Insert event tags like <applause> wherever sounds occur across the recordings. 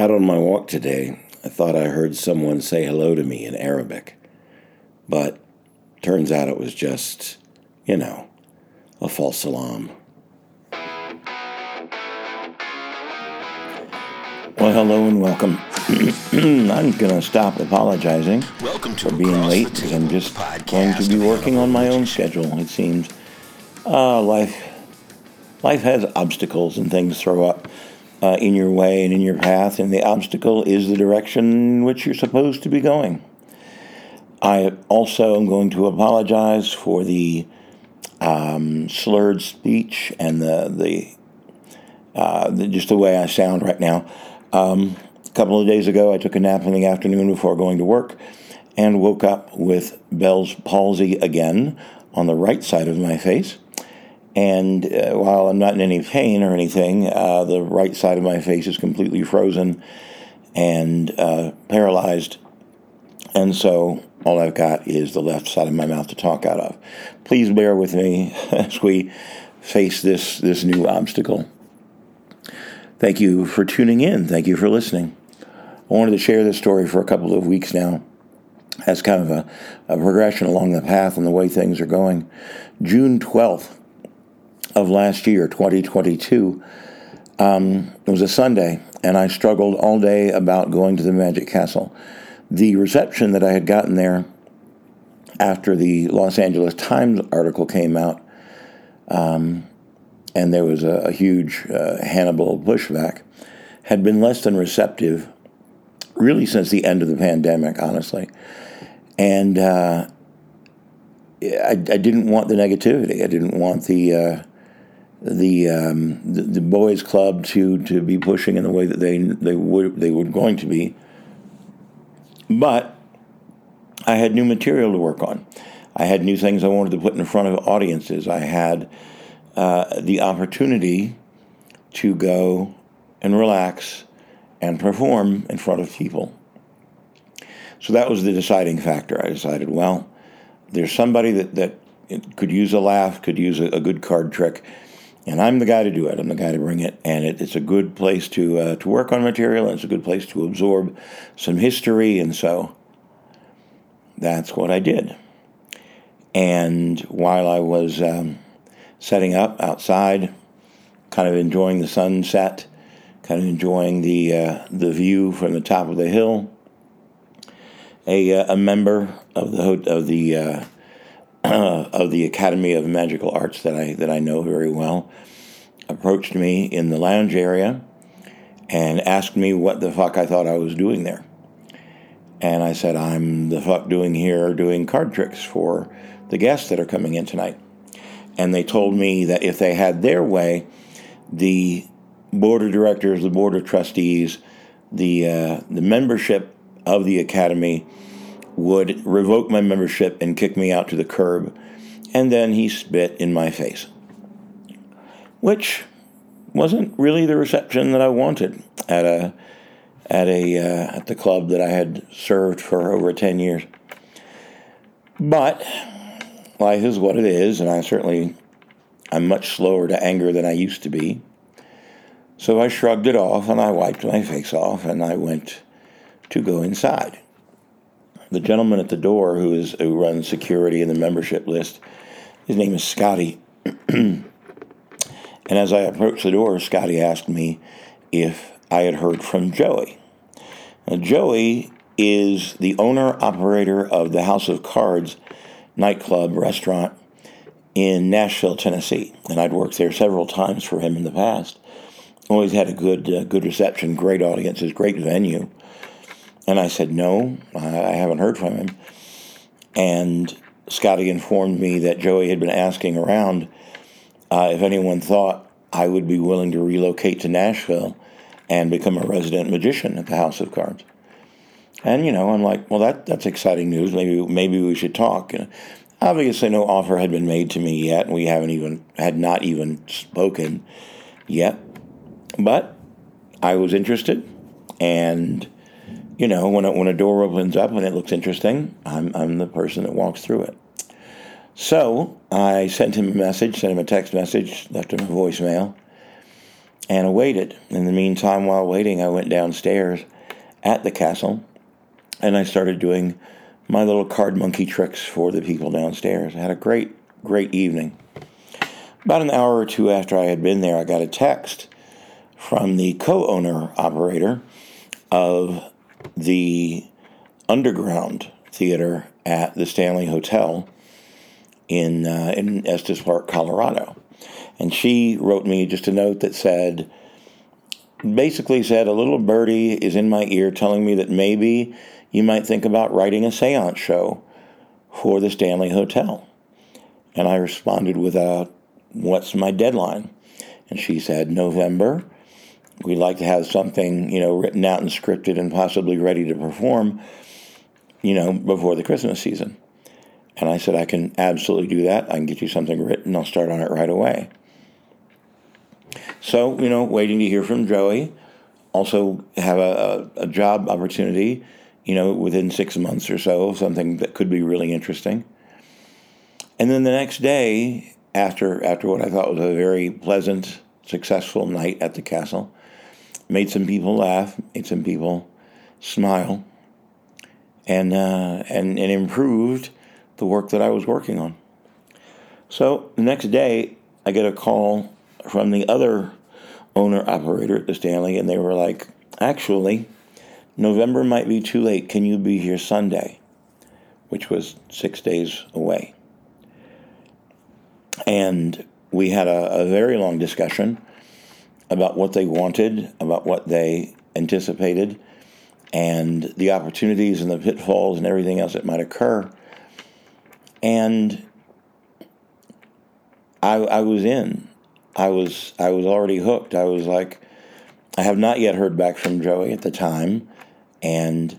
Out on my walk today, I thought I heard someone say hello to me in Arabic. But turns out it was just, you know, a false salam. Well, hello and welcome. <clears throat> I'm going to stop apologizing Welcome to for being late because I'm just going to be working on my own schedule. It seems uh, life life has obstacles and things throw up uh, in your way and in your path, and the obstacle is the direction in which you're supposed to be going. I also am going to apologize for the um, slurred speech and the the, uh, the just the way I sound right now. Um, a couple of days ago, I took a nap in the afternoon before going to work, and woke up with Bell's palsy again on the right side of my face. And uh, while I'm not in any pain or anything, uh, the right side of my face is completely frozen and uh, paralyzed. And so all I've got is the left side of my mouth to talk out of. Please bear with me <laughs> as we face this, this new obstacle. Thank you for tuning in. Thank you for listening. I wanted to share this story for a couple of weeks now as kind of a, a progression along the path and the way things are going. June 12th of last year, 2022, um, it was a Sunday, and I struggled all day about going to the Magic Castle. The reception that I had gotten there after the Los Angeles Times article came out, um, and there was a, a huge uh, Hannibal pushback, had been less than receptive really since the end of the pandemic, honestly. And uh, I, I didn't want the negativity. I didn't want the uh, the, um, the the boys' club to, to be pushing in the way that they they would they were going to be. But I had new material to work on. I had new things I wanted to put in front of audiences. I had uh, the opportunity to go and relax and perform in front of people. So that was the deciding factor. I decided, well, there's somebody that, that could use a laugh, could use a, a good card trick, and I'm the guy to do it. I'm the guy to bring it, and it, it's a good place to uh, to work on material, and it's a good place to absorb some history, and so that's what I did. And while I was um, setting up outside, kind of enjoying the sunset, kind of enjoying the uh, the view from the top of the hill. A, uh, a member of the of the uh, <clears throat> of the Academy of Magical Arts that I that I know very well approached me in the lounge area and asked me what the fuck I thought I was doing there. And I said, I'm the fuck doing here doing card tricks for the guests that are coming in tonight. And they told me that if they had their way, the board of directors, the board of trustees, the uh, the membership of the academy would revoke my membership and kick me out to the curb, and then he spit in my face, which wasn't really the reception that I wanted at a at a uh, at the club that I had served for over ten years. But life is what it is, and I certainly I'm much slower to anger than I used to be. So I shrugged it off and I wiped my face off and I went to go inside. The gentleman at the door who is who runs security and the membership list, his name is Scotty. <clears throat> and as I approached the door, Scotty asked me if I had heard from Joey. Now, Joey is the owner operator of the House of Cards nightclub restaurant in Nashville, Tennessee, and I'd worked there several times for him in the past. Always had a good uh, good reception, great audiences, great venue. And I said, no, I haven't heard from him. And Scotty informed me that Joey had been asking around uh, if anyone thought I would be willing to relocate to Nashville and become a resident magician at the House of Cards. And you know, I'm like, well, that that's exciting news. Maybe maybe we should talk. Know, obviously, no offer had been made to me yet, and we haven't even had not even spoken yet. But I was interested, and you know, when a, when a door opens up and it looks interesting, I'm I'm the person that walks through it. So I sent him a message, sent him a text message, left him a voicemail, and I waited. In the meantime, while waiting, I went downstairs at the castle and I started doing my little card monkey tricks for the people downstairs. I had a great, great evening. About an hour or two after I had been there, I got a text from the co owner operator of the underground theater at the Stanley Hotel in, uh, in Estes Park, Colorado. And she wrote me just a note that said, basically said, a little birdie is in my ear telling me that maybe you might think about writing a seance show for the Stanley Hotel. And I responded with a, what's my deadline? And she said, November. We'd like to have something, you know, written out and scripted and possibly ready to perform, you know, before the Christmas season. And I said, I can absolutely do that. I can get you something written. I'll start on it right away. So, you know, waiting to hear from Joey. Also, have a, a, a job opportunity you know, within six months or so, something that could be really interesting. And then the next day, after after what I thought was a very pleasant, successful night at the castle, made some people laugh, made some people smile, and uh, and and improved the work that I was working on. So the next day, I get a call from the other owner operator at the Stanley, and they were like, actually November might be too late. Can you be here Sunday? Which was six days away. And we had a, a very long discussion about what they wanted, about what they anticipated, and the opportunities and the pitfalls and everything else that might occur. And I, I was in. I was I was already hooked. I was like, I have not yet heard back from Joey at the time and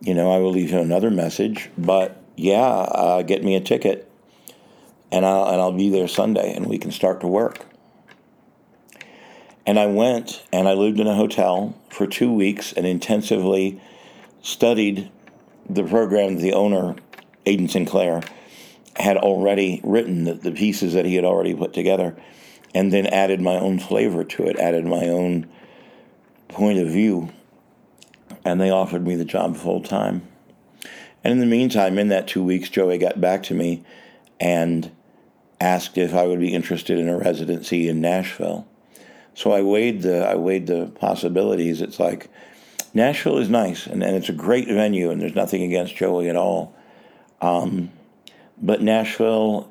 you know I will leave him another message. But yeah, uh, get me a ticket, and I'll and I'll be there Sunday, and we can start to work. And I went and I lived in a hotel for two weeks and intensively studied the program that the owner, Aiden Sinclair, had already written, the, the pieces that he had already put together, and then added my own flavor to it, added my own point of view and they offered me the job full time. And in the meantime, in that two weeks, Joey got back to me and asked if I would be interested in a residency in Nashville. So I weighed the I weighed the possibilities. It's like Nashville is nice and, and it's a great venue, and there's nothing against Joey at all. Um, but Nashville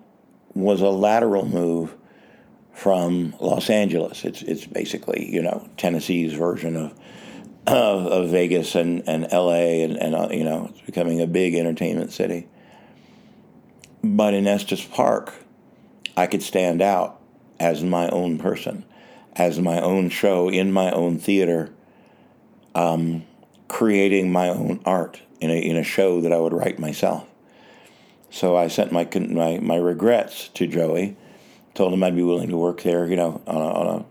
was a lateral move from Los Angeles. It's it's basically you know Tennessee's version of of, of Vegas and, and LA, and, and uh, you know, it's becoming a big entertainment city. But in Estes Park, I could stand out as my own person, as my own show in my own theater, um, creating my own art in a, in a show that I would write myself. So I sent my, my, my regrets to Joey, told him I'd be willing to work there, you know, on a, on a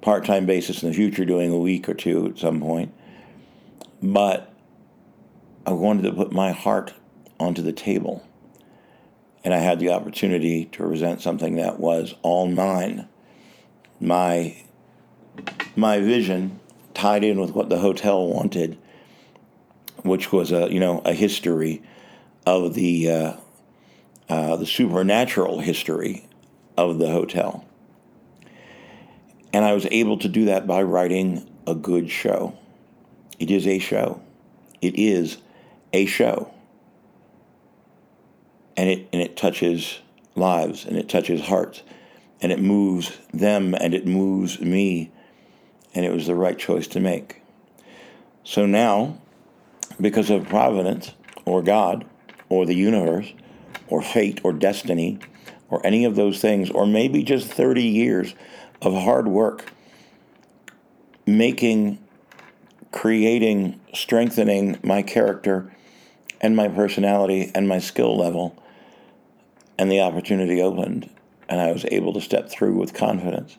part time basis in the future, doing a week or two at some point. But I wanted to put my heart onto the table. And I had the opportunity to present something that was all mine. My, my vision tied in with what the hotel wanted, which was a you know a history of the uh, uh, the supernatural history of the hotel. And I was able to do that by writing a good show. It is a show. It is a show. And it, and it touches lives and it touches hearts and it moves them and it moves me. And it was the right choice to make. So now, because of providence or God or the universe or fate or destiny or any of those things, or maybe just 30 years of hard work making, creating, strengthening my character and my personality and my skill level. And the opportunity opened, and I was able to step through with confidence.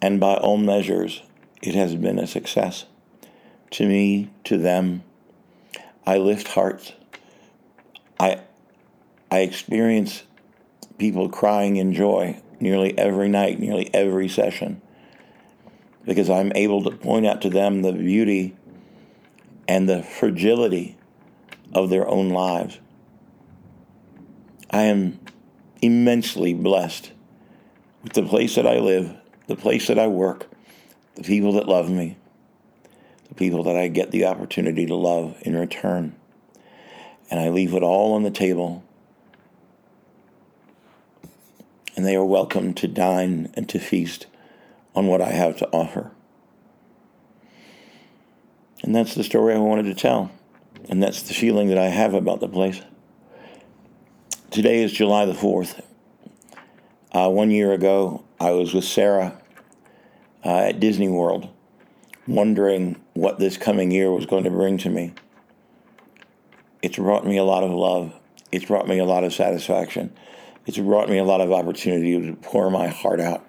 And by all measures, it has been a success. To me, to them, I lift hearts. I, I experience people crying in joy nearly every night, nearly every session. because I'm able to point out to them the beauty and the fragility of their own lives. I am immensely blessed with the place that I live, the place that I work, the people that love me, the people that I get the opportunity to love in return. And I leave it all on the table. And they are welcome to dine and to feast on what I have to offer. And that's the story I wanted to tell. And that's the feeling that I have about the place. Today is July the 4th. Uh, one year ago, I was with Sarah uh, at Disney World, wondering what this coming year was going to bring to me. It's brought me a lot of love. It's brought me a lot of satisfaction. It's brought me a lot of opportunity to pour my heart out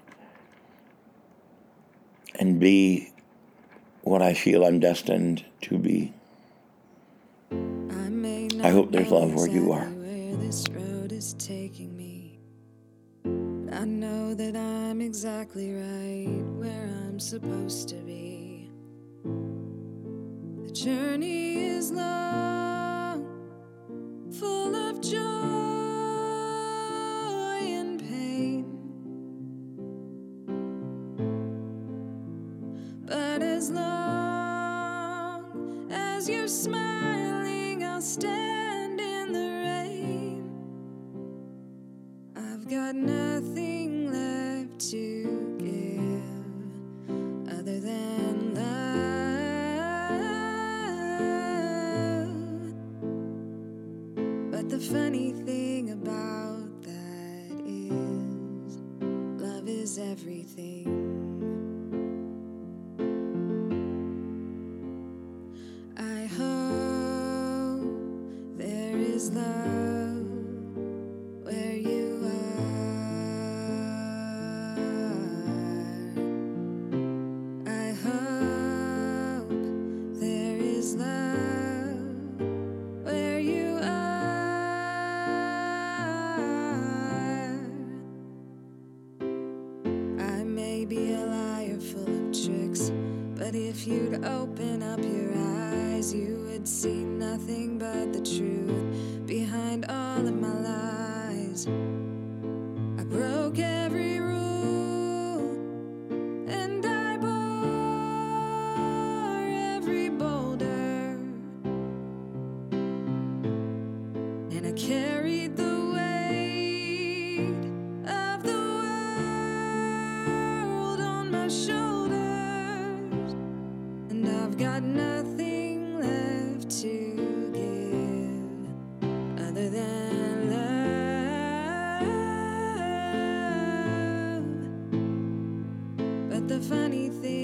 and be what I feel I'm destined to be. I hope there's love where you are. I know that I'm exactly right where I'm supposed to be. The journey is long, full of joy. Nothing left to give other than love. But the funny thing you'd open The funny thing